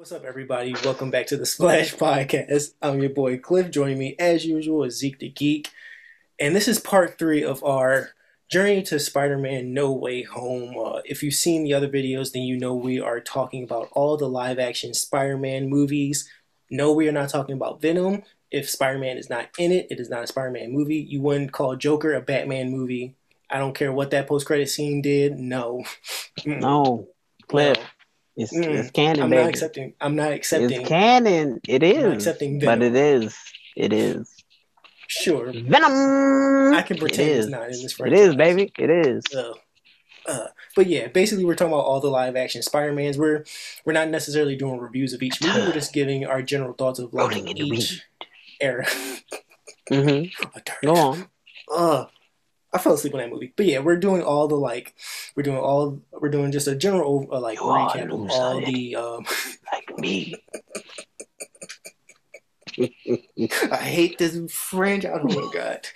What's up, everybody? Welcome back to the Splash Podcast. I'm your boy Cliff. Joining me, as usual, is Zeke the Geek. And this is part three of our journey to Spider Man No Way Home. Uh, if you've seen the other videos, then you know we are talking about all the live action Spider Man movies. No, we are not talking about Venom. If Spider Man is not in it, it is not a Spider Man movie. You wouldn't call Joker a Batman movie. I don't care what that post credit scene did. No. no. Cliff. No. It's, mm, it's canon. I'm baby. not accepting. I'm not accepting. It's canon. It is. accepting Venom. But it is. It is. Sure. Venom. I can pretend it's not in this franchise. It is, baby. It is. Uh, uh, but yeah, basically we're talking about all the live action Spider Mans. We're we're not necessarily doing reviews of each movie. We're just giving our general thoughts of like each era. mm-hmm. Go on. Uh, I fell asleep on that movie. But yeah, we're doing all the like, we're doing all, we're doing just a general uh, like you recap of all the um, like me. I hate this French. Oh my god.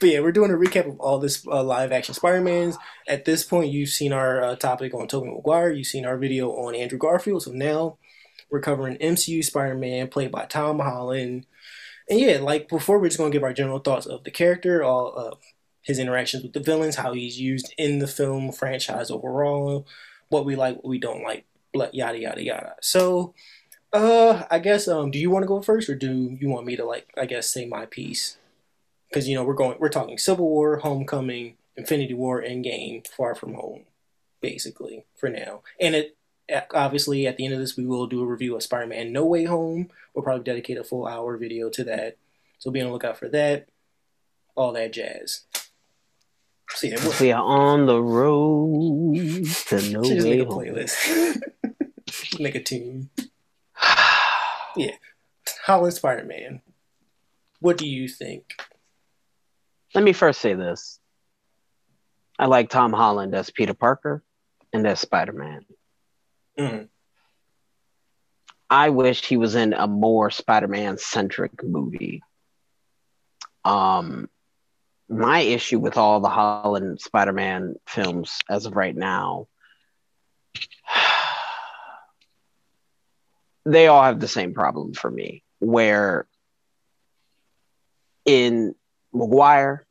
but yeah, we're doing a recap of all this uh, live action Spider Mans. At this point, you've seen our uh, topic on Tobey Maguire. You've seen our video on Andrew Garfield. So now we're covering MCU Spider Man, played by Tom Holland. And yeah, like before, we're just gonna give our general thoughts of the character, all uh, his interactions with the villains, how he's used in the film franchise overall, what we like, what we don't like, yada yada yada. So, uh, I guess um, do you want to go first, or do you want me to like, I guess, say my piece? Because you know we're going, we're talking Civil War, Homecoming, Infinity War, Endgame, Far From Home, basically for now, and it. Obviously, at the end of this, we will do a review of Spider-Man: No Way Home. We'll probably dedicate a full hour video to that, so be on the lookout for that. All that jazz. See, we are on the road to no way make a playlist. make a tune. yeah, Holland Spider Man. What do you think? Let me first say this. I like Tom Holland as Peter Parker and as Spider Man. Mm-hmm. I wish he was in a more Spider Man centric movie. Um, my issue with all the Holland Spider Man films as of right now, they all have the same problem for me, where in Maguire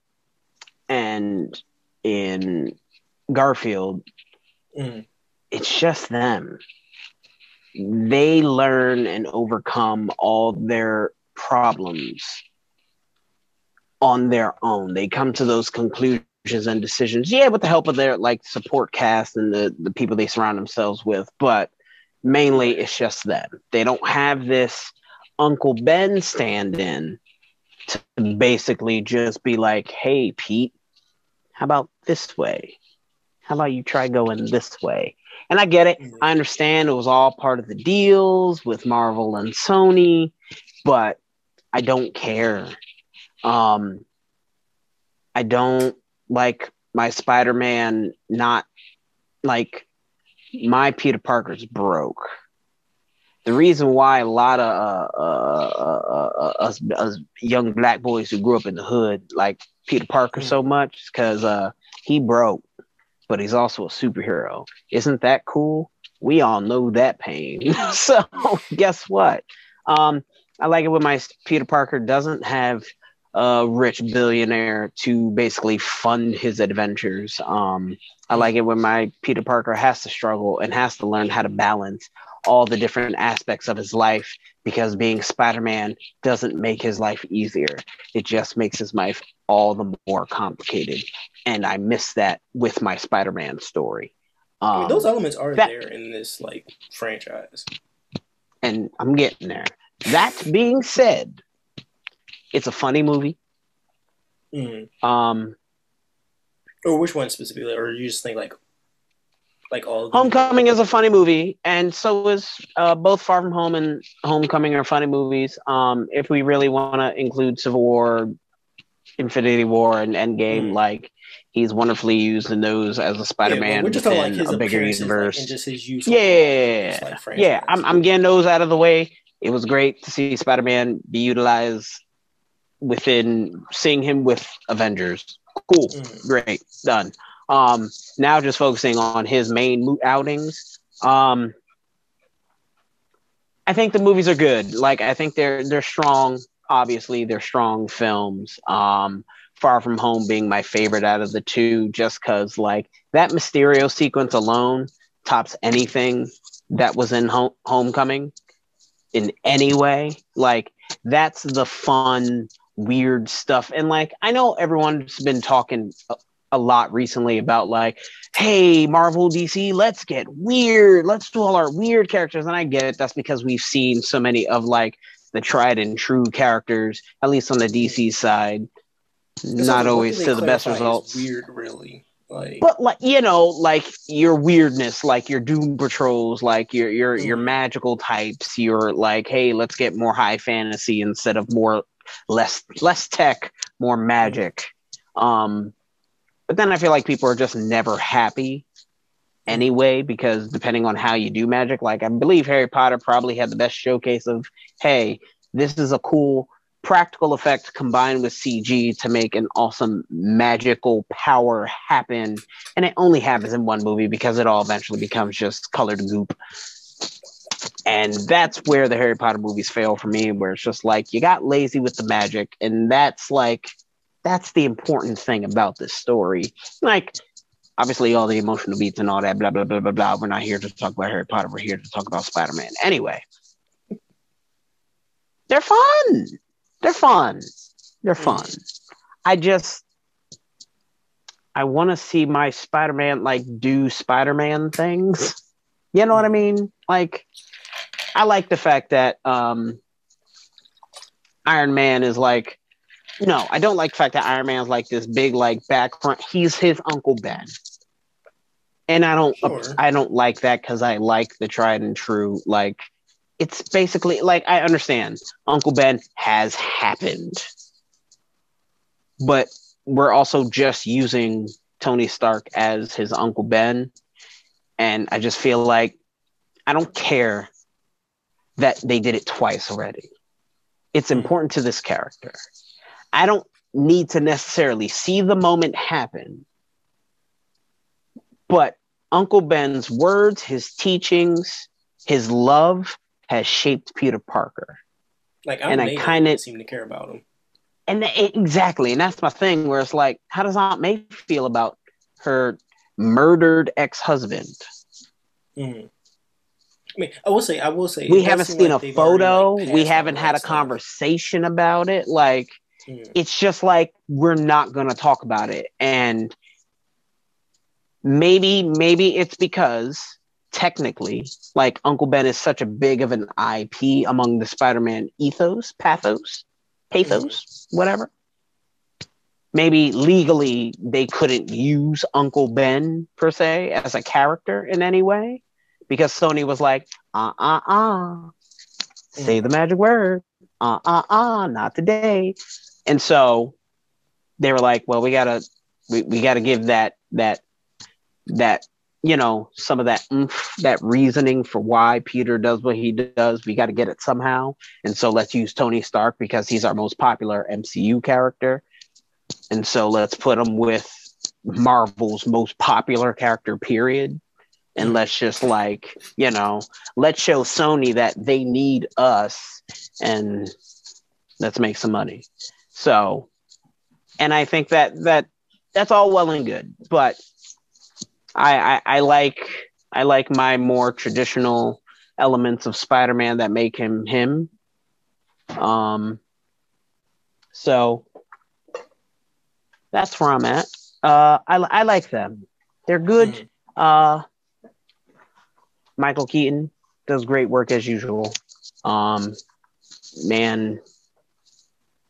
and in Garfield, mm. it's just them. They learn and overcome all their problems on their own. They come to those conclusions and decisions, yeah, with the help of their like support cast and the, the people they surround themselves with, but mainly it's just them. They don't have this Uncle Ben stand in to basically just be like, hey, Pete, how about this way? How about you try going this way? And I get it. Mm-hmm. I understand it was all part of the deals with Marvel and Sony, but I don't care. Um, I don't like my Spider Man not like my Peter Parker's broke. The reason why a lot of uh, uh, uh, uh, us, us young black boys who grew up in the hood like Peter Parker so mm. much is because uh, he broke, but he's also a superhero. Isn't that cool? We all know that pain. so guess what? Um, I like it when my Peter Parker doesn't have a rich billionaire to basically fund his adventures. Um, I like it when my Peter Parker has to struggle and has to learn how to balance all the different aspects of his life because being Spider-Man doesn't make his life easier. It just makes his life all the more complicated. And I miss that with my Spider-Man story. Um, I mean, those elements are that, there in this like franchise. And I'm getting there. That being said, it's a funny movie. Mm-hmm. Um, or which one specifically, or you just think like, like all? Homecoming is a funny movie, and so is uh, both Far From Home and Homecoming are funny movies. Um, if we really want to include Civil War, Infinity War, and Endgame, mm. like he's wonderfully used in those as a Spider-Man yeah, within like a bigger universe. Like, just his use yeah, like yeah. I'm, I'm getting those out of the way. It was great to see Spider-Man be utilized within seeing him with Avengers. Cool, mm. great, done. Um, now just focusing on his main outings. Um, I think the movies are good. Like I think they're they're strong. Obviously, they're strong films. Um, Far From Home being my favorite out of the two, just because like that Mysterio sequence alone tops anything that was in home- Homecoming in any way. Like that's the fun, weird stuff. And like I know everyone's been talking a, a lot recently about like, hey, Marvel DC, let's get weird. Let's do all our weird characters. And I get it. That's because we've seen so many of like the tried and true characters, at least on the DC side, not So, always to the best results. Weird, really. Like, But like you know, like your weirdness, like your doom patrols, like your your your Mm. magical types, your like, hey, let's get more high fantasy instead of more less less tech, more magic. Um, but then I feel like people are just never happy anyway because depending on how you do magic, like I believe Harry Potter probably had the best showcase of, hey, this is a cool practical effect combined with CG to make an awesome magical power happen. And it only happens in one movie because it all eventually becomes just colored goop. And that's where the Harry Potter movies fail for me, where it's just like you got lazy with the magic, and that's like that's the important thing about this story. Like, obviously, all the emotional beats and all that, blah blah blah blah blah. We're not here to talk about Harry Potter. We're here to talk about Spider Man. Anyway, they're fun. They're fun. They're fun. I just I want to see my Spider Man like do Spider Man things. You know what I mean? Like, I like the fact that um, Iron Man is like, no, I don't like the fact that Iron Man's like this big like background. He's his Uncle Ben, and I don't, Sure. I don't like that because I like the tried and true. Like, it's basically like I understand Uncle Ben has happened, but we're also just using Tony Stark as his Uncle Ben, and I just feel like I don't care that they did it twice already. It's important to this character. I don't need to necessarily see the moment happen, but Uncle Ben's words, his teachings, his love has shaped Peter Parker. like and I kinda- didn't seem to care about him. And th- exactly, and that's my thing where it's like, how does Aunt May feel about her murdered ex-husband? Mhm. I mean, I will say, I will say, we haven't seen like a they've already, photo. like, we haven't had a stuff. conversation about it. Like, Mhm. it's just like we're not going to talk about it and maybe maybe it's because technically like uncle ben is such a big of an ip among the spider-man ethos pathos pathos whatever maybe legally they couldn't use uncle ben per se as a character in any way because sony was like uh-uh-uh say mm. the magic word uh-uh-uh not today and so they were like, well, we gotta we, we gotta give that that that you know some of that oomph, that reasoning for why Peter does what he does. We got to get it somehow, and so let's use Tony Stark because he's our most popular MCU character, and so let's put him with Marvel's most popular character. Period. And let's just like you know, let's show Sony that they need us, and let's make some money. So, and I think that that that's all well and good, but I, I I like I like my more traditional elements of Spider-Man that make him him. Um, so that's where I'm at. Uh, I I like them. They're good. Mhm. Uh, Michael Keaton does great work as usual. Um, man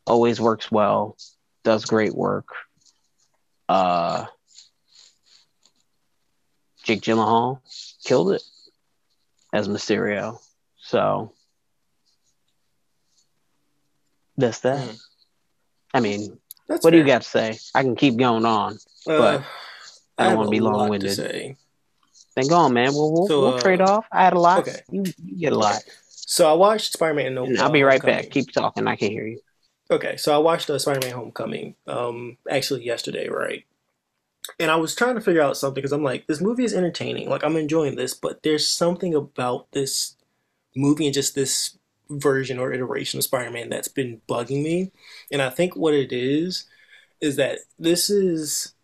always works well, does great work. Uh, Jake Gyllenhaal killed it as Mysterio. So that's that. Mhm. I mean, That's what do you got to say? I can keep going on. but Uh, I don't wanna be long-winded. say. Then go on, man. We'll we'll, So, we'll uh, trade off. I had a lot. okay. You, you get a lot. So I watched Spider-Man. No, I'll uh, be right Homecoming. back. Keep talking. I can hear you. Okay, so I watched uh, Spider-Man: Homecoming. Um, actually yesterday, right? And I was trying to figure out something because I'm like, this movie is entertaining. Like I'm enjoying this, but there's something about this movie and just this version or iteration of Spider-Man that's been bugging me. And I think what it is is that this is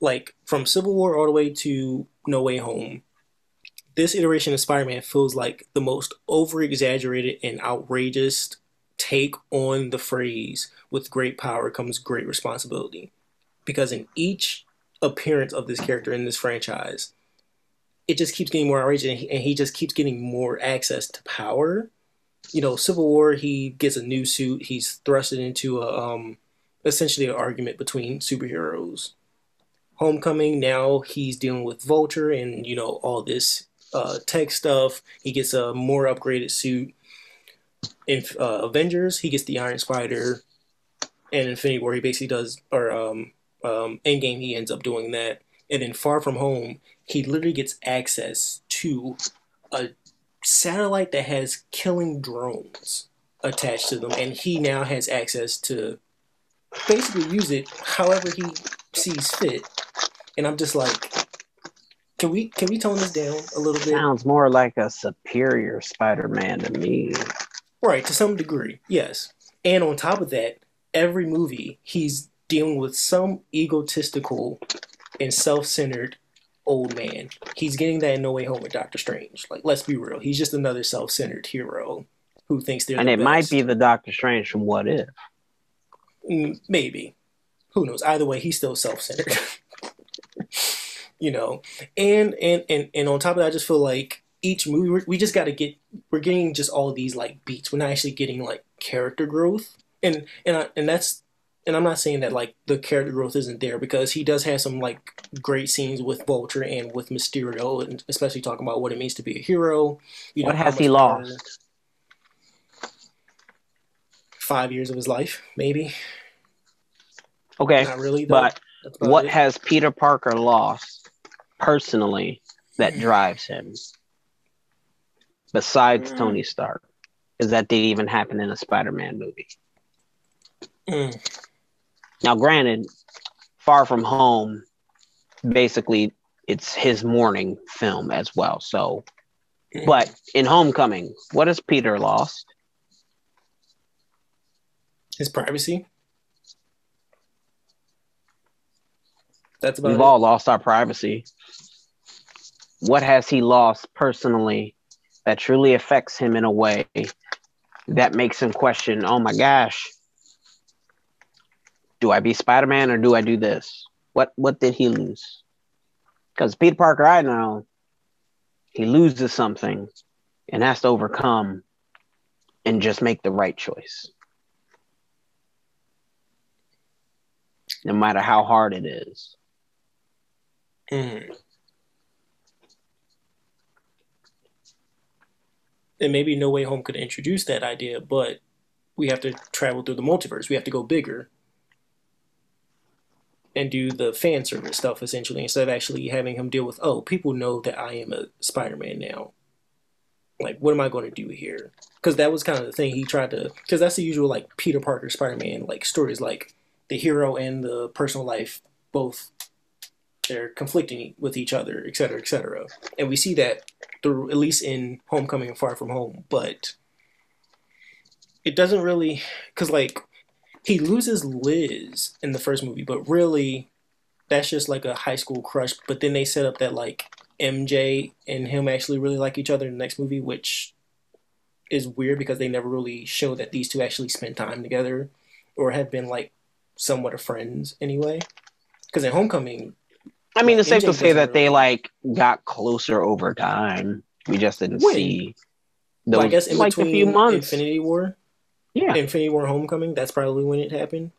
like from Civil War all the way to No Way Home. This iteration of Spider-Man feels like the most over-exaggerated and outrageous take on the phrase with great power comes great responsibility. Because in each appearance of this character in this franchise, it just keeps getting more outrageous and he, and he just keeps getting more access to power. You know, Civil War, he gets a new suit, he's thrusted into a um essentially an argument between superheroes. Homecoming, now he's dealing with Vulture and, you know, all this uh, tech stuff. He gets a more upgraded suit. In uh, Avengers, he gets the Iron Spider. And Infinity War, he basically does, or um, um, Endgame, he ends up doing that. And then Far From Home, he literally gets access to a satellite that has killing drones attached to them, and he now has access to basically use it however he sees fit. And I'm just like, can we can we tone this down a little bit? Sounds more like a superior Spider-Man to me. Right, to some degree, yes. And on top of that, every movie he's dealing with some egotistical and self-centered old man. He's getting that in No Way Home with Doctor Strange. Like, let's be real, he's just another self-centered hero who thinks they're. And the it might be the Doctor Strange from What If. Mm, maybe who knows? Either way he's still self-centered. You know? And and and and on top of that i just feel like each movie we're- just got to get we're getting just all these like beats. We're not actually getting like character growth. And and I, and that's and i'm not saying that like the character growth isn't there because he does have some like great scenes with vulture and with mysterio and especially talking about what it means to be a hero. You What how has he lost? five years of his life maybe Okay, not really though. but what it. has Peter Parker lost personally that drives him besides Mm. Tony Stark? Because that didn't even happen in a Spider-Man movie. Mm. Now, granted, Far From Home, basically, it's his mourning film as well. So, but in Homecoming, what has Peter lost? his privacy. That's about We've it. all lost our privacy. What has he lost personally that truly affects him in a way that makes him question, oh my gosh, do I be Spider Man or do I do this? What what did he lose? Because Peter Parker, I know, he loses something and has to overcome and just make the right choice. No matter how hard it is. Mhm. And maybe No Way Home could introduce that idea, but we have to travel through the multiverse. We have to go bigger and do the fan service stuff essentially instead of actually having him deal with, oh, people know that I am a Spider Man now. Like, what am I going to do here? Because that was kind of the thing he tried to. Because that's the usual like Peter Parker Spider Man like stories, like the hero and the personal life both they're conflicting with each other, et cetera, et cetera. And we see that through at least in Homecoming and Far From Home, but it doesn't really because like he loses Liz in the first movie, but really that's just like a high school crush. But then they set up that like MJ and him actually really like each other in the next movie, which is weird because they never really show that these two actually spend time together or have been like somewhat of friends anyway. Because in Homecoming, I mean, it's safe to say that they like got closer over time. We just didn't see well, I guess in like a between few months. Infinity War, yeah, Infinity War, Homecoming, that's probably when it happened.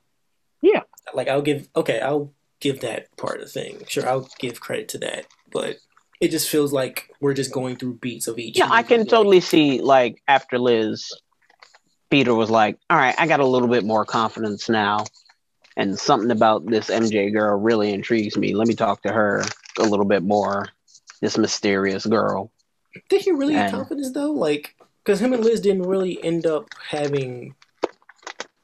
Yeah. Like I'll give okay, I'll give that part of the thing. Sure, I'll give credit to that, but it just feels like we're just going through beats of each. yeah. I can like- totally see like after Liz, Peter was like, "All right, I got a little bit more confidence now." And something about this MJ girl really intrigues me. Let me talk to her a little bit more. This mysterious girl. Did he really have confidence though? Like, because him and Liz didn't really end up having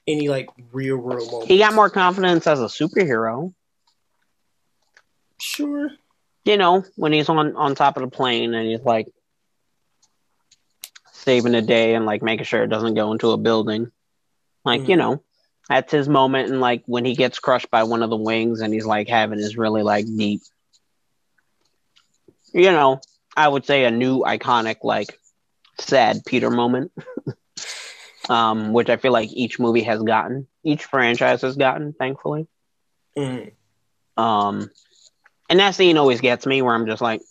any like real world moments. He got more confidence as a superhero. Sure. you know, when he's on on top of the plane and he's like saving the day and like making sure it doesn't go into a building. Like, Mhm. you know, that's his moment and like when he gets crushed by one of the wings and he's like having his really like deep you know, I would say a new iconic like sad Peter moment. um, which I feel like each movie has gotten, each franchise has gotten, thankfully. Mhm. Um, and that scene always gets me where I'm just like,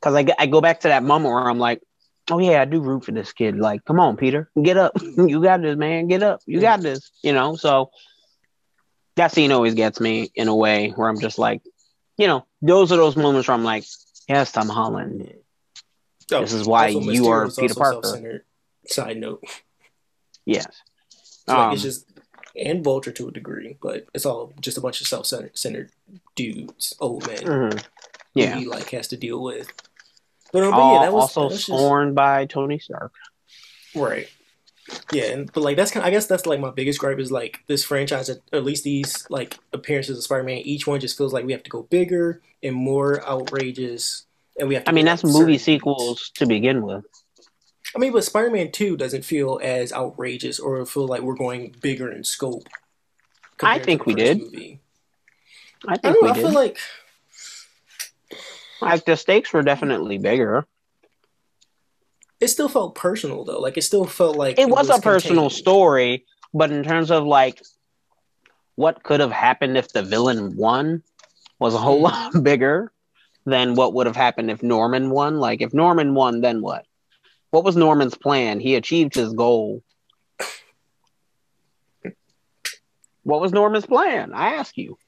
because I, I go back to that moment where I'm like, oh yeah, I do root for this kid. Like, come on, Peter, get up. you got this, man. Get up. You got this. You know, so that scene always gets me in a way where I'm just like, you know, those are those moments where I'm like, yes, Tom Holland. Oh, This is why you are Peter Parker. Side note, Yes. like Um, it's just and Vulture to a degree, but it's all just a bunch of self-centered centered dudes, old men. mhm. who Yeah. he like has to deal with. But, um, but yeah, that was also that was just- scorned by Tony Stark. Right. Yeah, and but like that's kind. Of, I guess that's like my biggest gripe is like this franchise, or at least these like appearances of Spider-Man. Each one just feels like we have to go bigger and more outrageous, and we have. to I mean, that's movie certain sequels to begin with. I mean, but Spider-Man Two doesn't feel as outrageous or feel like we're going bigger in scope. I compared to think the we first did. Movie. I I think don't know. we I did. feel like like the stakes were definitely bigger. it still felt personal though. Like it still felt like It was a personal story, but in terms of like what could have happened if the villain won was a whole Mm-hmm. lot bigger than what would have happened if Norman won. Like if Norman won, then what? What was Norman's plan? He achieved his goal. What was Norman's plan? I ask you.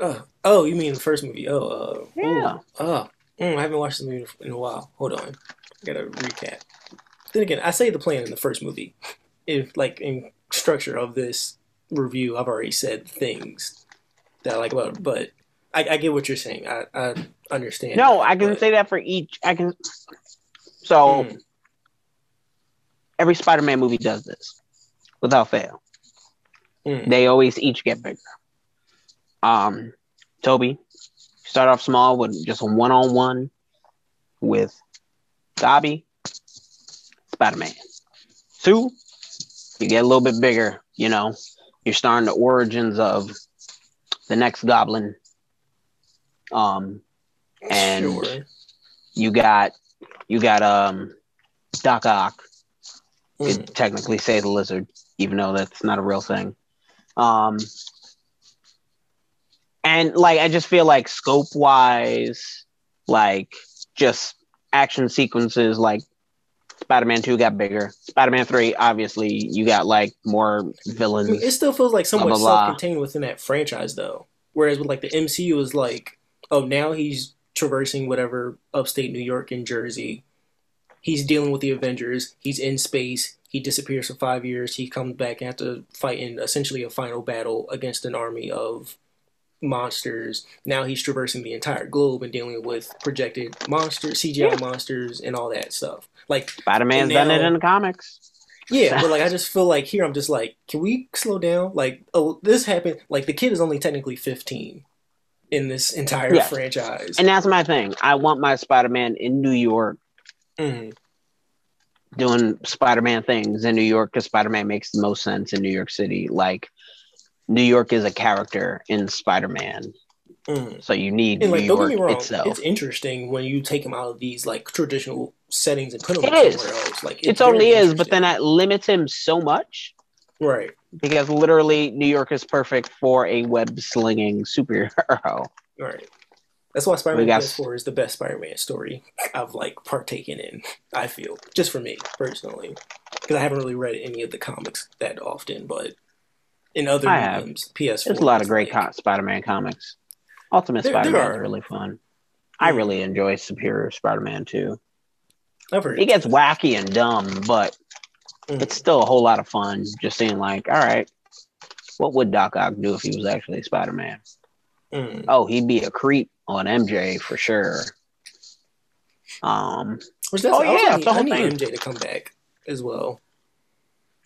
Uh, oh, you mean the first movie? Oh, uh, Yeah. uh, mm, I haven't watched the movie in a while. Hold on, I gotta recap. Then again, I say the plan in the first movie. If like in structure of this review, I've already said things that I like about it, but I, I get what you're saying. I, I understand. No, I can but- say that for each. I can. So Mm, every Spider-Man movie does this without fail. mm, They always each get bigger. Um, Tobey, start off small with just a one-on-one with Dobby, Spider-Man. Two, you get a little bit bigger. You know, you're starting the origins of the next Goblin. Um, and sure. you got you got um Doc Ock. You Mm, could technically say the lizard, even though that's not a real thing. Um, and like I just feel like scope wise, like just action sequences, like Spider-Man Two got bigger. Spider-Man Three, obviously, you got like more villains. it still feels like somewhat blah, blah, blah. self-contained within that franchise, though. Whereas with like the MCU is like, oh, now he's traversing whatever upstate New York and Jersey. He's dealing with the Avengers. He's in space. He disappears for five years. He comes back and have to fight in essentially a final battle against an army of monsters. Now he's traversing the entire globe and dealing with projected monsters, CGI Yeah. monsters, and all that stuff. Like Spider-Man's done it in the comics. yeah, but like I just feel like here I'm just like, can we slow down? Like, oh, this happened. Like the kid is only technically 15 in this entire Yes. franchise. And that's my thing. I want my Spider-Man in New York Mhm. doing Spider-Man things in New York because Spider-Man makes the most sense in New York City. Like New York is a character in Spider-Man, Mhm. so you need And New like, don't York get me wrong, itself. it's interesting when you take him out of these like traditional settings and put him It is. somewhere else. Like, it it's totally very is, but then that limits him so much right, because literally New York is perfect for a web slinging superhero. right. That's why Spider-Man We got- PS4 is the best Spider-Man story I've like partaken in. I feel just for me personally, because I haven't really read any of the comics that often, but in other I have. PS4. There's a lot of great like, co- Spider-Man comics. Ultimate There- there Spider-Man is really fun. I Mhm. really enjoy Superior Spider-Man too. It gets wacky and dumb, but Mhm. it's still a whole lot of fun just seeing like, all right, what would Doc Ock do if he was actually Spider-Man? Mhm. Oh, he'd be a creep on MJ for sure. Um, Which that's, Oh, I, yeah, need, the I whole need thing. MJ to come back as well.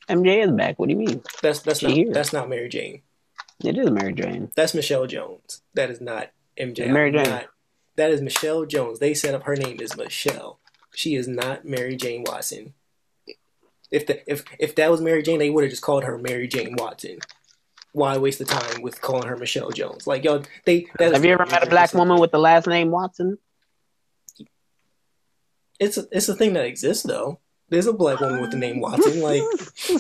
MJ is back. What do you mean? That's that's She not here. that's not Mary Jane. It is Mary Jane. That's Michelle Jones. That is not MJ. Mary Jane. not- that is Michelle Jones. They set up her name is Michelle. She is not Mary Jane Watson. If the if if that was Mary Jane, they would have just called her Mary Jane Watson. Why waste the time with calling her Michelle Jones? Like yo, they. Have you ever met a black woman with the last name Watson? It's a, it's a thing that exists though. There's a black woman with the name Watson. Like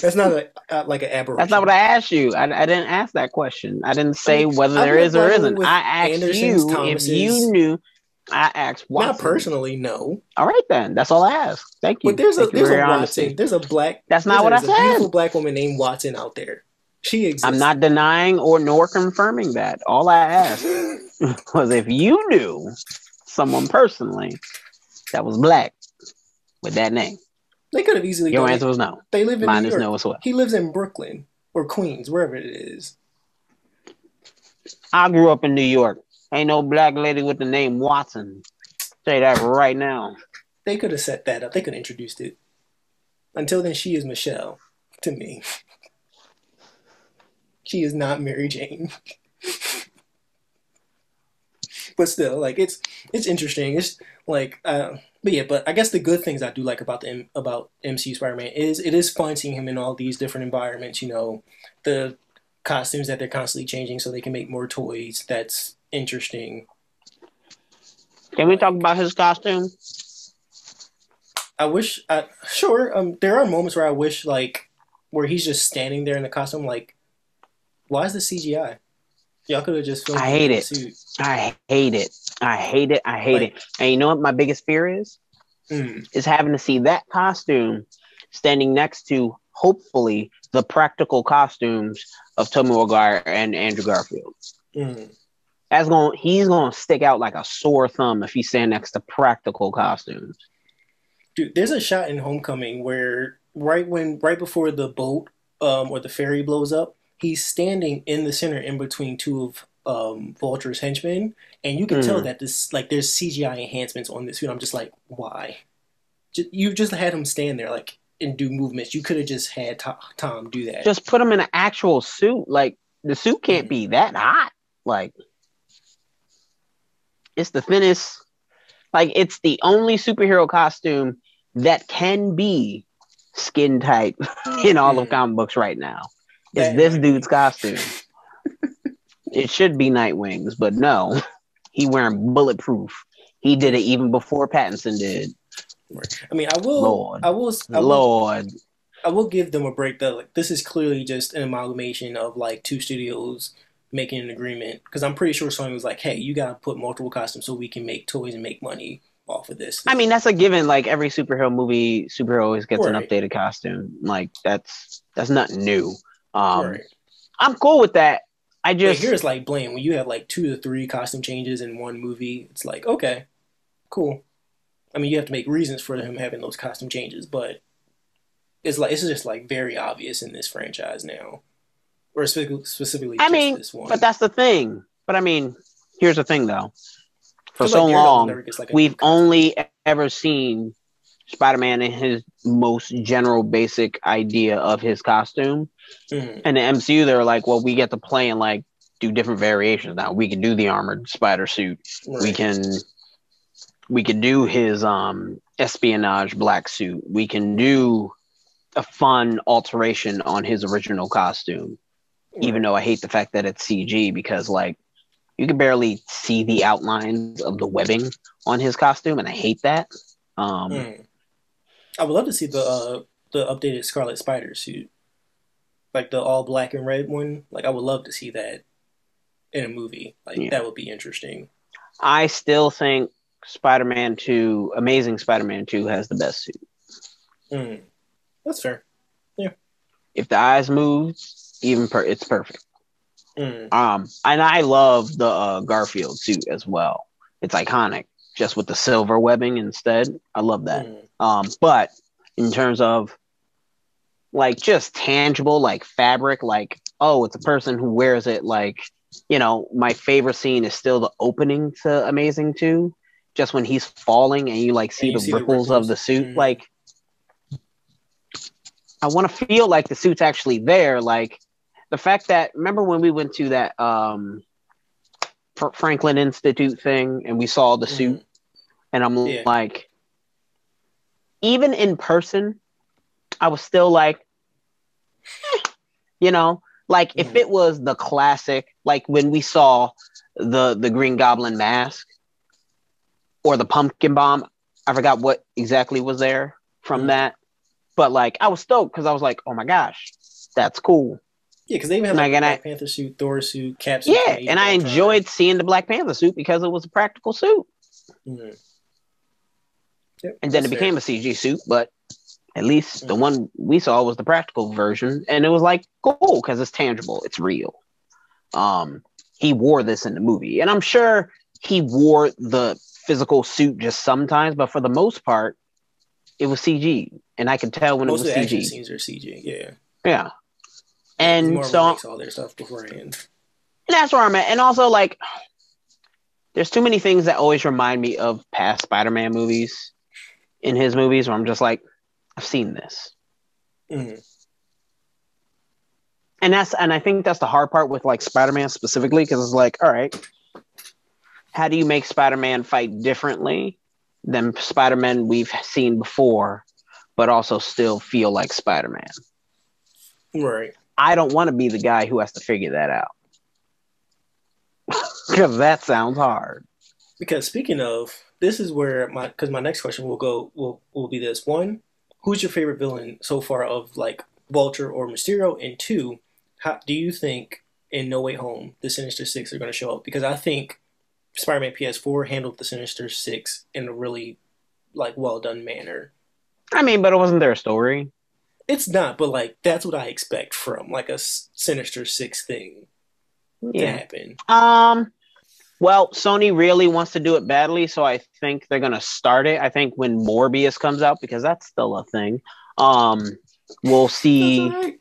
that's not a, uh, like an aberration. That's not what I asked you. I, I didn't ask that question. I didn't say I mean, whether there is or isn't. I asked Anderson's, you Thomas's, if you knew. I asked Watson. Not personally, no. All right then. That's all I asked. Thank you. But there's Thank a there's a Watson. Honesty. There's a black. That's not what I said. A beautiful black woman named Watson out there. She exists. I'm not denying or nor confirming that. All I asked was if you knew someone personally that was black with that name. They could have easily. Your answer it. was no. They live in Mine New is York. no as well. He lives in Brooklyn or Queens, wherever it is. I grew up in New York. Ain't no black lady with the name Watson. Say that right now. They could have set that up. They could have introduced it. Until then, she is Michelle to me. she is not Mary Jane. but still, like it's it's interesting. It's like uh, but yeah, but I guess the good things I do like about the about MCU Spider-Man is it is fun seeing him in all these different environments. You know, the costumes that they're constantly changing so they can make more toys. That's interesting. Can we talk about his costume? I wish. I, sure. Um, there are moments where I wish like where he's just standing there in the costume. Like, why is the CGI? Y'all could have just. I hate it. Suit. I hate it. I hate it. I hate like, it. And you know what my biggest fear is? Mm. Is having to see that costume standing next to hopefully the practical costumes of Tobey Maguire and Andrew Garfield. Mm. That's going he's gonna stick out like a sore thumb if he's standing next to practical costumes. Dude, there's a shot in Homecoming where right when right before the boat um, or the ferry blows up, he's standing in the center in between two of um, Vulture's henchmen, and you can mm. tell that this like there's CGI enhancements on this suit. I'm just like, why? Just, you just had him stand there like and do movements. You could have just had Tom, Tom do that. Just put him in an actual suit. Like the suit can't mm. be that hot. Like it's the thinnest. Like it's the only superhero costume that can be skin tight in all of comic books right now. It's this dude's costume. It should be Nightwings, but no, he wearing bulletproof. He did it even before Pattinson did. I mean, I will, Lord. I will, I will, Lord, I will give them a break. That like this is clearly just an amalgamation of like two studios making an agreement. Because I'm pretty sure Sony was like, "Hey, you gotta put multiple costumes so we can make toys and make money off of this." I mean, that's a given. Like every superhero movie, superhero always gets right. an updated costume. Like that's that's nothing new. Um, right. I'm cool with that. I just here's like blame when you have like two to three costume changes in one movie. It's like okay, cool. I mean, you have to make reasons for him having those costume changes, but it's like it's just like very obvious in this franchise now, or specifically, specifically I mean, but that's the thing. But I mean, here's the thing though. For so like long, like we've only ever seen Spider-Man in his most general, basic idea of his costume. Mm-hmm. And the MCU, they're like, well, we get to play and like do different variations now. We can do the armored spider suit. Right. We can we can do his um espionage black suit. We can do a fun alteration on his original costume. Right. Even though I hate the fact that it's CG because like you can barely see the outlines of the webbing on his costume, and I hate that. Um, mm. I would love to see the uh, the updated Scarlet Spider suit like the all black and red one. Like I would love to see that in a movie. Like yeah. that would be interesting. I still think Spider-Man Two, Amazing Spider-Man Two, has the best suit. Mm. That's fair. Yeah. If the eyes move, even per- it's perfect. Mm. Um, and I love the uh, Garfield suit as well. It's iconic, just with the silver webbing instead. I love that. Mm. Um, but in terms of like just tangible, like fabric, like, oh, it's a person who wears it. Like, you know, my favorite scene is still the opening to Amazing 2, just when he's falling and you like see, the, see ripples the, ripples of the suit. Mm-hmm. Like, I want to feel like the suit's actually there. Like, the fact that, remember when we went to that um, Franklin Institute thing and we saw the mm-hmm. suit? And I'm yeah. like, even in person, I was still like, you know, like if Mhm. it was the classic, like when we saw the the Green Goblin mask or the pumpkin bomb, I forgot what exactly was there from Mhm. that, but like I was stoked because I was like, oh my gosh, that's cool. Yeah, because they even had Like, like, a I- Black Panther suit, Thor suit, Cap suit. Yeah, and I enjoyed seeing the Black Panther suit because it was a practical suit, Mhm. Yep, and then it became a CG suit, but. At least the Mhm. one we saw was the practical version, and it was like cool because it's tangible, it's real. Um, he wore this in the movie, and I'm sure he wore the physical suit just sometimes, but for the most part, it was CG, and I could tell when Most of it the was action CG. scenes are CG. Yeah, Yeah, and Marvel so makes all their stuff beforehand. And that's where I'm at. And also, like, there's too many things that always remind me of past Spider-Man movies in his movies where I'm just like, I've seen this. Mhm. And that's and I think that's the hard part with like Spider-Man specifically, because it's like, all right, how do you make Spider-Man fight differently than Spider-Man we've seen before, but also still feel like Spider-Man? Right. I don't want to be the guy who has to figure that out. Because that sounds hard. Because speaking of, this is where my because my next question will go will will be this one: Who's your favorite villain so far of like Vulture or Mysterio? And two, how do you think in No Way Home the Sinister Six are going to show up? Because I think Spider-Man PS4 handled the Sinister Six in a really like well done manner. I mean, but it wasn't their story. It's not, but like that's what I expect from like a Sinister Six thing to Yeah. happen. Um. Well, Sony really wants to do it badly, so I think they're gonna start it. I think when Morbius comes out, because that's still a thing. Um, we'll see. That's all right.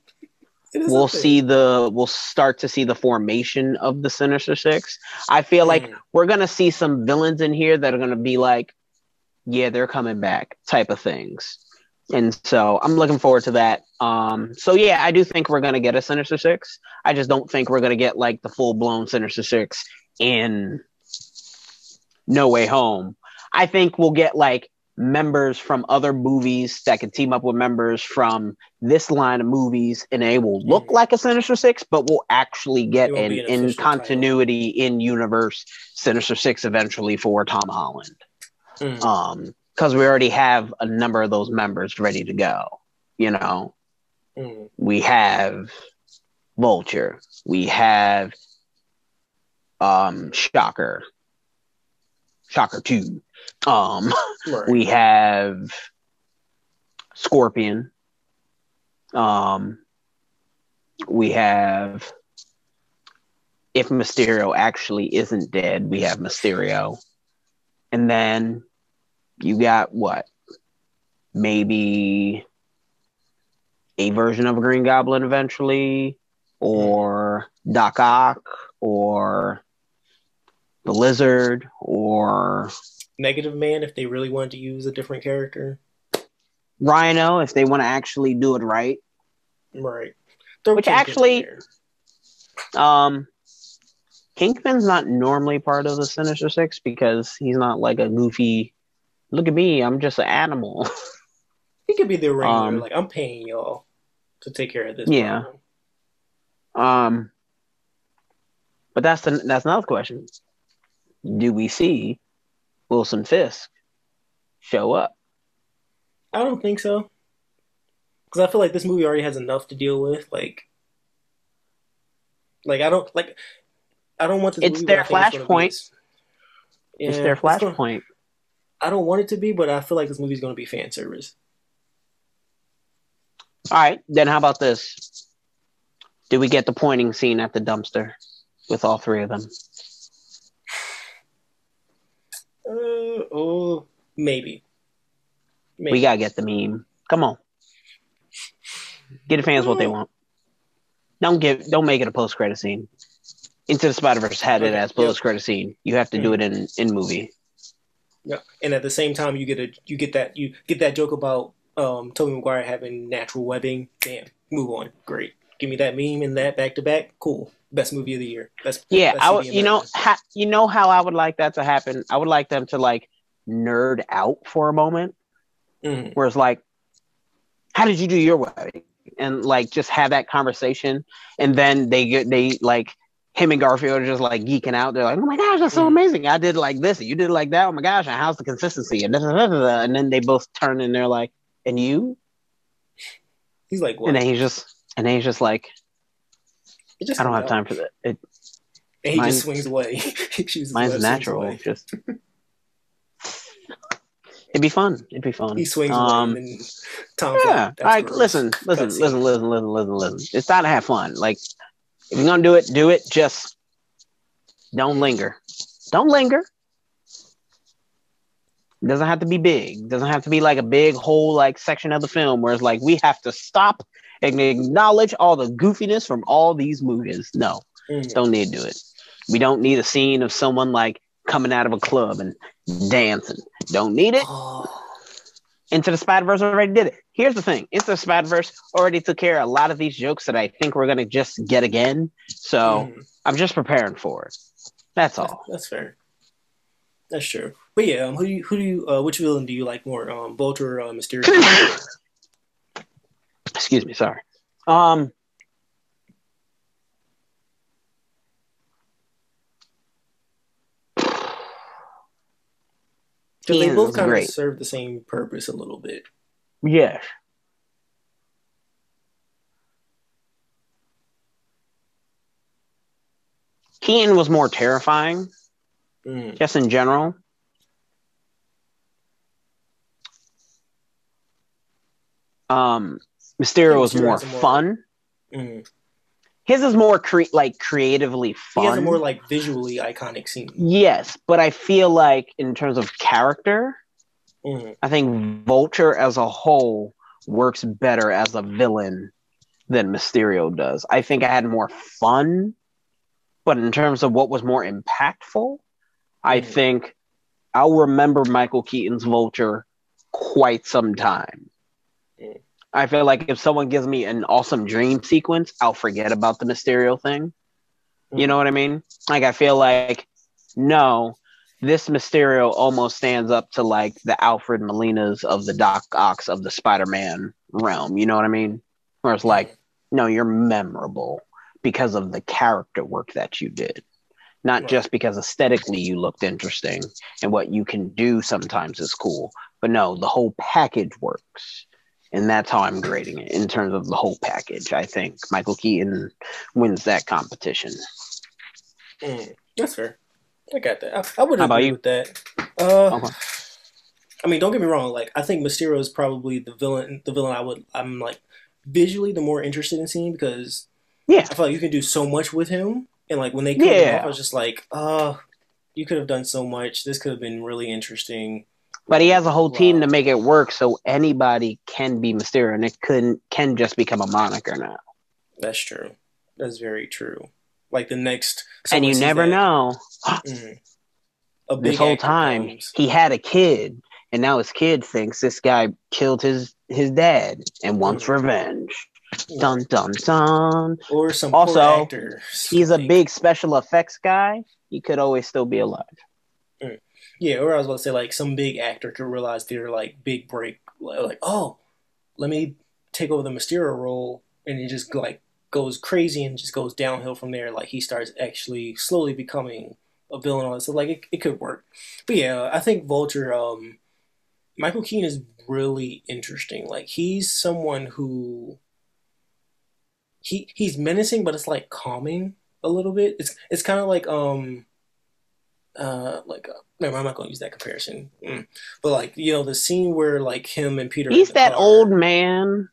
It is We'll see the. We'll start to see the formation of the Sinister Six. I feel like Mm. we're gonna see some villains in here that are gonna be like, yeah, they're coming back, type of things. And so I'm looking forward to that. Um, so yeah, I do think we're gonna get a Sinister Six. I just don't think we're gonna get like the full blown Sinister Six in No Way Home. I think we'll get like members from other movies that can team up with members from this line of movies, and they will look Mhm. like a Sinister Six, but we'll actually get an an in continuity in universe Sinister Six eventually for Tom Holland. Mm. Um, because we already have a number of those members ready to go. You know, Mm. we have Vulture, we have um Shocker, Shocker Two, um, Right. we have Scorpion, um, we have if Mysterio actually isn't dead, we have Mysterio, and then you got what? Maybe a version of a Green Goblin eventually, or Doc Ock, or the Lizard, or Negative Man if they really wanted to use a different character. Rhino if they want to actually do it right. Right. Throw Which Kingpin actually-. Um, Kingpin's not normally part of the Sinister Six because he's not like a goofy. Look at me, I'm just an animal. he could be the regular. um, like I'm paying y'all to take care of this. Yeah. problem. Um, but that's the, that's another question. Do we see Wilson Fisk show up? I don't think so. Because I feel like this movie already has enough to deal with. Like, like I don't like. I don't want this. It's their think it's Flashpoint. it's their flashpoint. I don't want it to be, but I feel like this movie's going to be fan service. All right, then how about this? Do we get the pointing scene at the dumpster with all three of them? Uh, oh, maybe. Maybe. We gotta get the meme. Come on, get the fans what they want. Don't give, don't make it a post credit scene. Into the Spider Verse had it as post credit scene. You have to do it in in movie. Yeah, and at the same time, you get a you get that you get that joke about um Tobey Maguire having natural webbing. Damn, move on. Great. Give me that meme and that back to back. Cool. Best movie of the year. Best. Yeah, best I would. You know, ha, you know how I would like that to happen. I would like them to like nerd out for a moment Mhm. where it's like, how did you do your wedding? And like just have that conversation, and then they get they like him and Garfield are just like geeking out. They're like, oh my gosh, that's so Mhm. amazing! I did like this, and you did like that. Oh my gosh, and how's the consistency? And da, da, da, and then they both turn and they're like, and you? He's like, what? And then he's just and then he's just like, just I don't have out. time for that. It, And he Mine's- just swings away. mine's natural. Just it'd be fun. It'd be fun. He swings Um, and Tom's Yeah. like, All "That's right. gross." Listen, listen, listen, listen, listen, listen, listen. It's time to have fun. Like, if you're gonna do it, do it. Just don't linger. Don't linger. It doesn't have to be big. It doesn't have to be like a big whole like section of the film where it's like we have to stop and acknowledge all the goofiness from all these movies. No, Mhm. don't need to do it. We don't need a scene of someone like coming out of a club and dancing. Don't need it. Oh, Into the Spider Verse already did it. Here's the thing: Into the Spider Verse already took care of a lot of these jokes that I think we're gonna just get again. So mhm. I'm just preparing for it. That's all. That's fair. That's true. But yeah, um, who do you, who do you, uh, which villain do you like more, um, Vulture or uh, Mysterio? Excuse me. Sorry. Um. Because they both kind of serve the same purpose a little bit. Yes. Keaton was more terrifying, Mm. just in general. Um, Mysterio was more more- fun. Mm. His is more cre- like creatively fun. He has a more like visually iconic scene. yes, but I feel like in terms of character, Mm. I think Vulture as a whole works better as a villain than Mysterio does. I think I had more fun, but in terms of what was more impactful, I Mhm. think I'll remember Michael Keaton's Vulture quite some time. I feel like if someone gives me an awesome dream sequence, I'll forget about the Mysterio thing. You Mm. know what I mean? Like I feel like no, this Mysterio almost stands up to like the Alfred Molinas of the Doc Ock of the Spider-Man realm. You know what I mean? Where it's like, no, you're memorable because of the character work that you did, not Right. just because aesthetically you looked interesting and what you can do sometimes is cool. But no, the whole package works. And that's how I'm grading it in terms of the whole package. I think Michael Keaton wins that competition. Mm. That's fair. I got that. I, I would agree you? with that. Uh, Okay. I mean, don't get me wrong. Like, I think Mysterio is probably the villain. The villain I would. I'm like visually the more interested in seeing because Yeah. I feel like you can do so much with him. And like when they came Yeah. off, I was just like, uh, you could have done so much. This could have been really interesting. But he has a whole team to make it work, so anybody can be Mysterio, and it couldn't can just become a moniker now. That's true. That's very true. Like the next, and you never that- know. Mm-hmm. A big This whole time comes. he had a kid, and now his kid thinks this guy killed his his dad and wants Mhm. revenge. Dun dun dun. or some Also. He's a big special effects guy. He could always still be mm. alive. Mm. Yeah, or I was about to say like some big actor could realize their like big break, like oh, let me take over the Mysterio role, and he just like goes crazy and just goes downhill from there. Like he starts actually slowly becoming a villain. all that. So like it, it could work, but yeah, I think Vulture, um, Michael Keaton is really interesting. Like he's someone who he he's menacing, but it's like calming a little bit. It's it's kind of like um uh like uh, never, I'm not gonna use that comparison. Mm. But like you know the scene where like him and Peter. He's that car. old man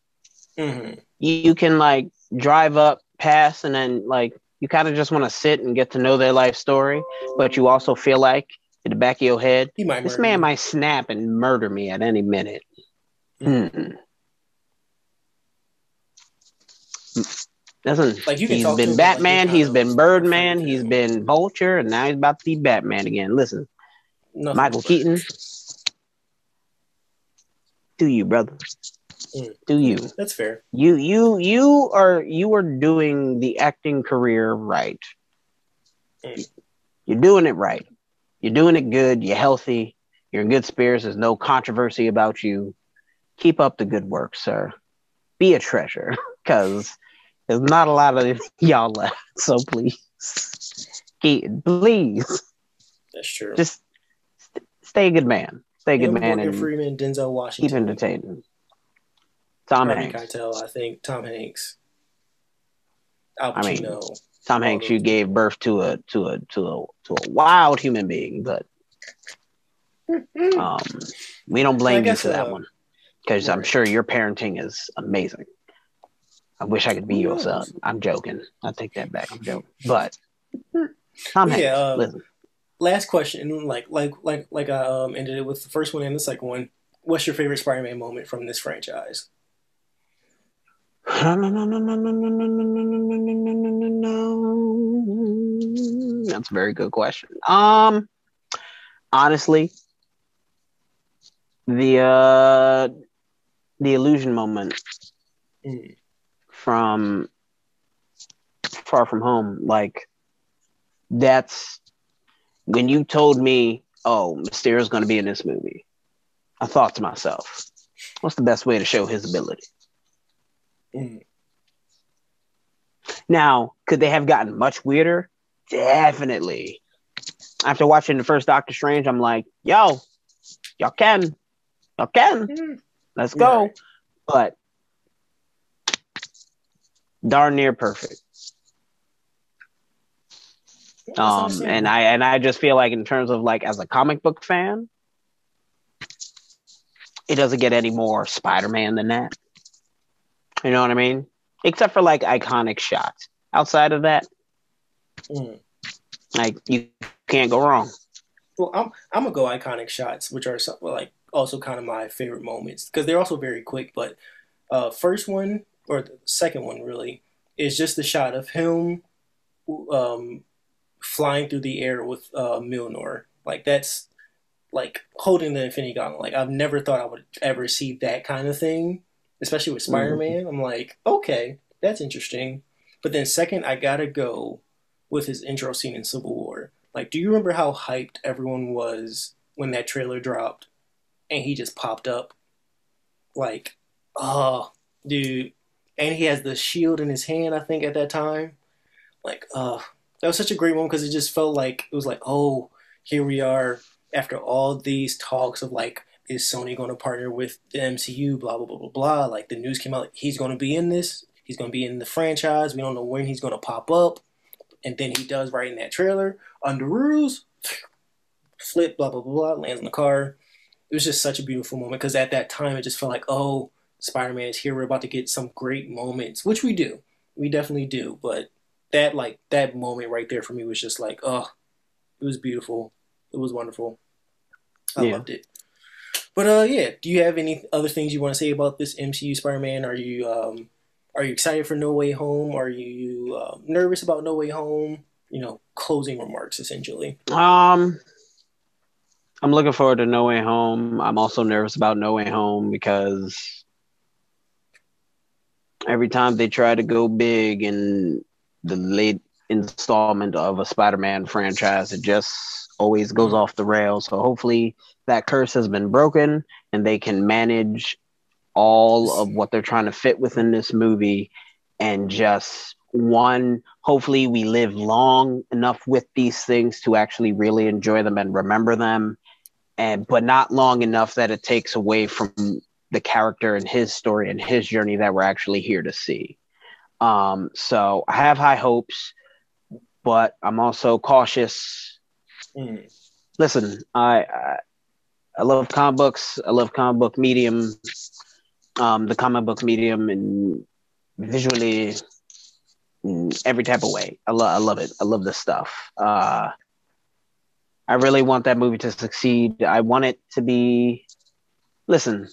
Mhm. you, can like drive up past and then like you kind of just want to sit and get to know their life story but you also feel like in the back of your head this man you. might snap and murder me at any minute Mm-mm. Doesn't Like, you can he's been like, batman you're he's been birdman he's been vulture and now he's about to be batman again. Listen Nothing michael keaton. Do you brother? Mm. do you? That's fair. you you you are you are doing the acting career right. Mm. you're doing it right. You're doing it good. You're healthy. You're in good spirits. There's no controversy about you. Keep up the good work, sir. Be a treasure, because there's not a lot of y'all left. So please, please, That's true. just st- stay a good man. Stay a good Him, man Morgan and Freeman, Denzel Washington, keep entertaining. Tom Harvey Hanks. Keitel, I think Tom Hanks, Al I mean, Tom Hanks, you gave birth to a to a to a to a wild human being, but um, we don't blame you for that uh, one because I'm sure your parenting is amazing. I wish I could be your son. I'm joking. I take that back. I'm joking. But Tom Hanks, Yeah, um, listen, Last question, like like like like I um, ended it with the first one and the second one. What's your favorite Spider-Man moment from this franchise? no, no, no, no, no, no, no, no, no, no, no, no, no, no, no. That's a very good question. Um, honestly, the uh, the illusion moment Mm. From Far From Home, like that's when you told me, "Oh, Mysterio's going to be in this movie." I thought to myself, "What's the best way to show his ability?" Mm. Now, could they have gotten much weirder? Definitely. After watching the first Doctor Strange, I'm like, yo, y'all can. Y'all can. Mm. Let's go. Right. But darn near perfect. Um, and I and I just feel like in terms of like as a comic book fan, it doesn't get any more Spider-Man than that. You know what I mean? Except for like iconic shots. Outside of that, Mm. like you can't go wrong. Well, I'm I'm gonna go iconic shots, which are some, like also kind of my favorite moments because they're also very quick. But uh, first one or the second one really is just the shot of him um, flying through the air with uh, Mjolnir. Like that's like holding the Infinity Gauntlet. Like I've never thought I would ever see that kind of thing, especially with Spider Man. I'm like, okay, that's interesting. But then second, I gotta go with his intro scene in Civil War. Like, do you remember how hyped everyone was when that trailer dropped and he just popped up? Like, oh, dude. And he has the shield in his hand, I think, at that time. Like, uh, that was such a great moment because it just felt like, it was like, oh, here we are after all these talks of like, is Sony going to partner with the MCU? Blah, blah, blah, blah, blah. Like, the news came out, he's going to be in this. He's going to be in the franchise. We don't know when he's going to pop up. And then he does right in that trailer Underoos, flip, blah, blah, blah, blah, lands in the car. It was just such a beautiful moment because at that time it just felt like, oh, Spider Man is here. We're about to get some great moments, which we do. We definitely do. But that, like, that moment right there for me was just like, oh, it was beautiful. It was wonderful. I Yeah. loved it. But uh, yeah. Do you have any other things you want to say about this MCU Spider-Man? Are you um, are you excited for No Way Home? Are you uh, nervous about No Way Home? You know, closing remarks essentially. Um, I'm looking forward to No Way Home. I'm also nervous about No Way Home because every time they try to go big in the late installment of a Spider-Man franchise, it just always goes off the rails. So hopefully that curse has been broken and they can manage all of what they're trying to fit within this movie and just one hopefully we live long enough with these things to actually really enjoy them and remember them and but not long enough that it takes away from the character and his story and his journey that we're actually here to see um so i have high hopes but i'm also cautious Mm. listen i i, I love comic books i love comic book medium um the comic book medium and visually in every type of way. I love I love it. I love this stuff. Uh I really want that movie to succeed. I want it to be listen,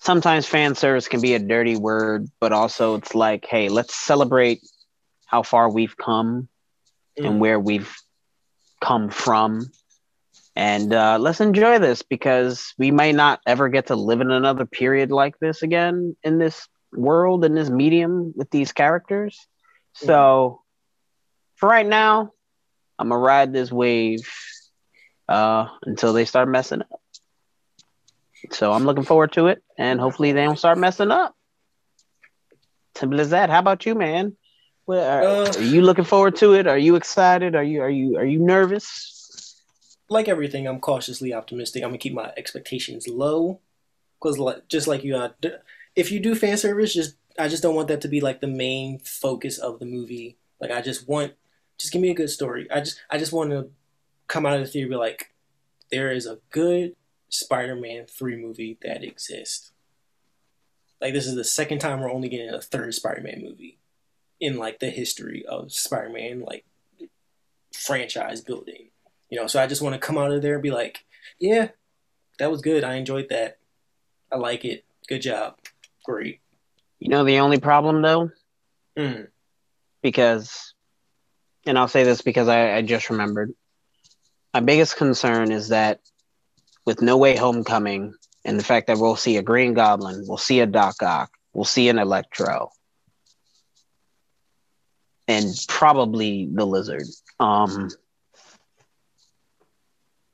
sometimes fan service can be a dirty word, but also it's like, hey, let's celebrate how far we've come Mm. and where we've come from. And uh, let's enjoy this because we may not ever get to live in another period like this again in this world, in this medium with these characters. So for right now, I'm gonna ride this wave uh, until they start messing up. So I'm looking forward to it, and hopefully they don't start messing up. Simple as that. How about you, man? Well, are, uh, are you looking forward to it? Are you excited? Are you are you are you nervous? Like everything, I'm cautiously optimistic. I'm gonna keep my expectations low, because just like you, uh, if you do fan service, just I just don't want that to be like the main focus of the movie. Like I just want, just give me a good story. I just I just want to come out of the theater be like, there is a good Spider-Man three movie that exists. Like this is the second time we're only getting a third Spider-Man movie in like the history of Spider-Man like franchise building. You know, so I just want to come out of there and be like, yeah, that was good. I enjoyed that. I like it. Good job. Great. You know the only problem though? Mm. Because and I'll say this because I, I just remembered. My biggest concern is that with No Way Homecoming and the fact that we'll see a Green Goblin, we'll see a Doc Ock, we'll see an Electro, and probably the Lizard. Um,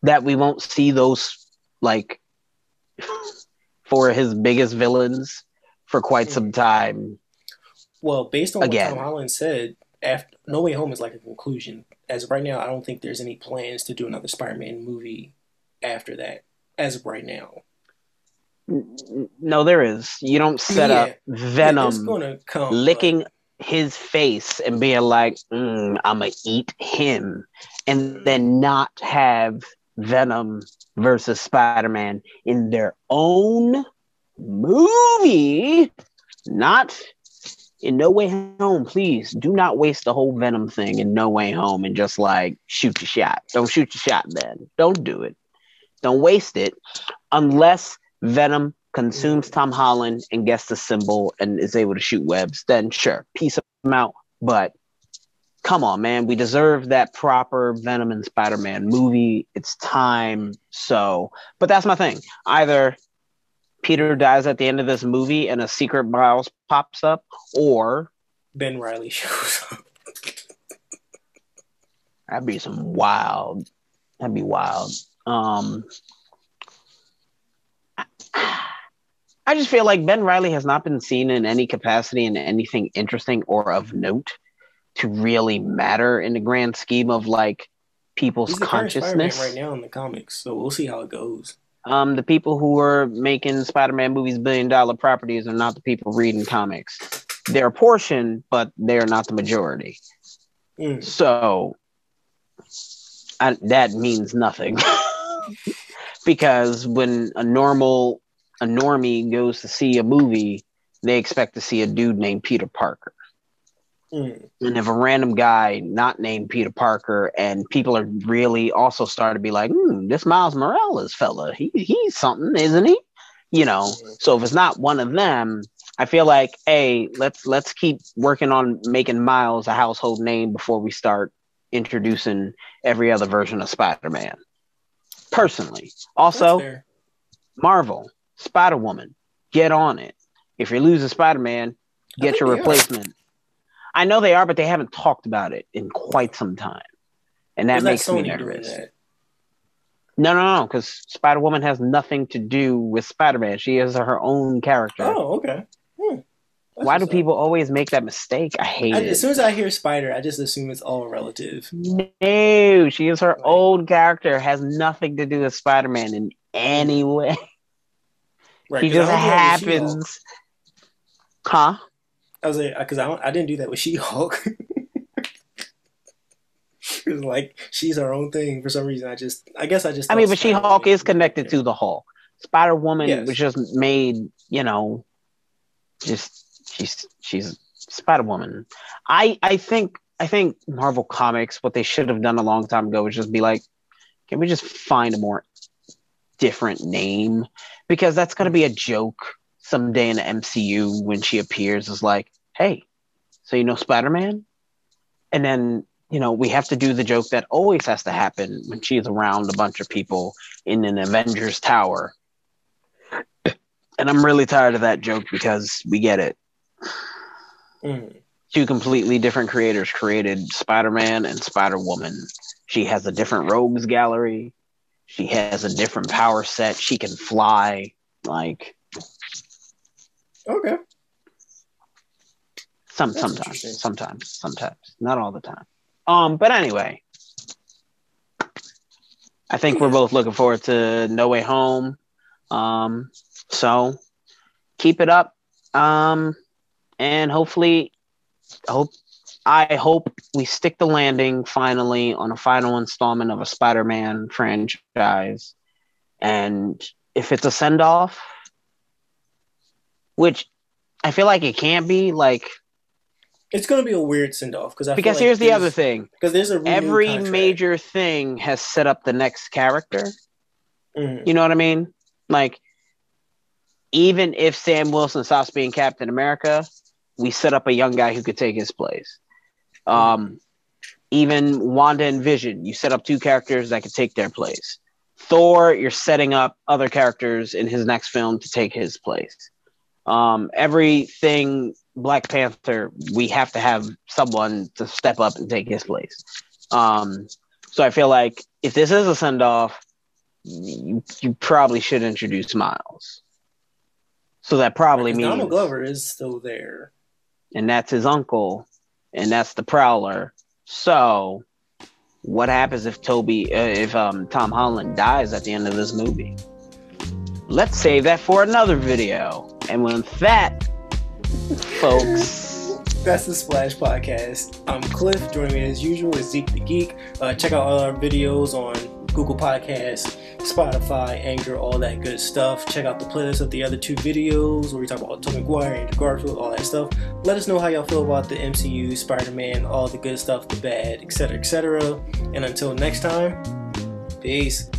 that we won't see those like for his biggest villains for quite some time. Well, based on Again. what Tom Holland said, after No Way Home is like a conclusion. As of right now, I don't think there's any plans to do another Spider-Man movie after that. As of right now. No, there is. You don't set yeah. up Venom come, licking but... his face and being like, mm, "I'm gonna eat him," and then not have Venom versus Spider-Man in their own movie, not in No Way Home. Please do not waste the whole Venom thing in No Way Home and just like shoot your shot. Don't shoot your shot, then. Don't do it. Don't waste it unless Venom consumes Tom Holland and gets the symbol and is able to shoot webs. Then sure, piece him out. But come on, man, we deserve that proper Venom and Spider Man movie. It's time. So, but that's my thing. Either Peter dies at the end of this movie and a secret Miles pops up, or Ben Riley shows up. That'd be some wild. That'd be wild. Um, I just feel like Ben Riley has not been seen in any capacity in anything interesting or of note to really matter in the grand scheme of like people's He's consciousness right now in the comics. So we'll see how it goes. Um, the people who are making Spider-Man movies billion dollar properties are not the people reading comics. They're a portion, but they're not the majority. Mm. So I, that means nothing because when a normal a normie goes to see a movie, they expect to see a dude named Peter Parker. Mm. And if a random guy not named Peter Parker and people are really also starting to be like, hmm, this Miles Morales fella, he he's something, isn't he? You know, so if it's not one of them, I feel like, hey, let's let's keep working on making Miles a household name before we start introducing every other version of Spider-Man. Personally. Also, Marvel, Spider Woman, get on it. If you're losing Spider Man, get your replacement. Are. I know they are, but they haven't talked about it in quite some time, and that makes me nervous. No, no, no, because Spider Woman has nothing to do with Spider Man. She is her own character. Oh, okay. Why do people always make that mistake? I hate I, it. As soon as I hear Spider, I just assume it's all relative. No, she is her like, own character. Has nothing to do with Spider Man in any way. Right, he just happens. Huh? I was like, uh, because I, I didn't do that with She Hulk. it's like she's her own thing for some reason. I just, I guess I just. I mean, but She Hulk is connected to the Hulk. Spider Woman yes. was just made, you know, just she's she's Spider Woman. I I think I think Marvel Comics what they should have done a long time ago was just be like, can we just find a more different name because that's going to be a joke someday in the MCU when she appears is like, hey, so you know Spider Man? And then, you know, we have to do the joke that always has to happen when she's around a bunch of people in an Avengers tower. And I'm really tired of that joke because we get it. Mm. Two completely different creators created Spider Man and Spider Woman. She has a different rogues gallery. She has a different power set. She can fly. Like Okay. some That's sometimes, sometimes, sometimes, not all the time. Um, but anyway, I think we're both looking forward to No Way Home. Um, so keep it up. Um, and hopefully, hope I hope we stick the landing finally on a final installment of a Spider-Man franchise. And if it's a send-off, which I feel like it can't be, like It's gonna be a weird send off because I because feel like here's the other thing: because there's a every contract. major thing has set up the next character. Mhm. You know what I mean? Like, even if Sam Wilson stops being Captain America, we set up a young guy who could take his place. Um, even Wanda and Vision, you set up two characters that could take their place. Thor, you're setting up other characters in his next film to take his place. Um, everything Black Panther, we have to have someone to step up and take his place. Um, so I feel like if this is a send off, you, you probably should introduce Miles. So that probably means Donald Glover is still there. And that's his uncle, and that's the Prowler. So, what happens if Tobey, uh, if um, Tom Holland dies at the end of this movie? Let's save that for another video. And with that, folks, That's the Splash Podcast. I'm Cliff. Joining me as usual is Zeke the Geek. Uh, check out all our videos on Google Podcasts, Spotify, Anchor, all that good stuff. Check out the playlist of the other two videos where we talk about Tobey Maguire, Andrew Garfield, all that stuff. Let us know how y'all feel about the MCU, Spider-Man, all the good stuff, the bad, etc., etc. And until next time, peace.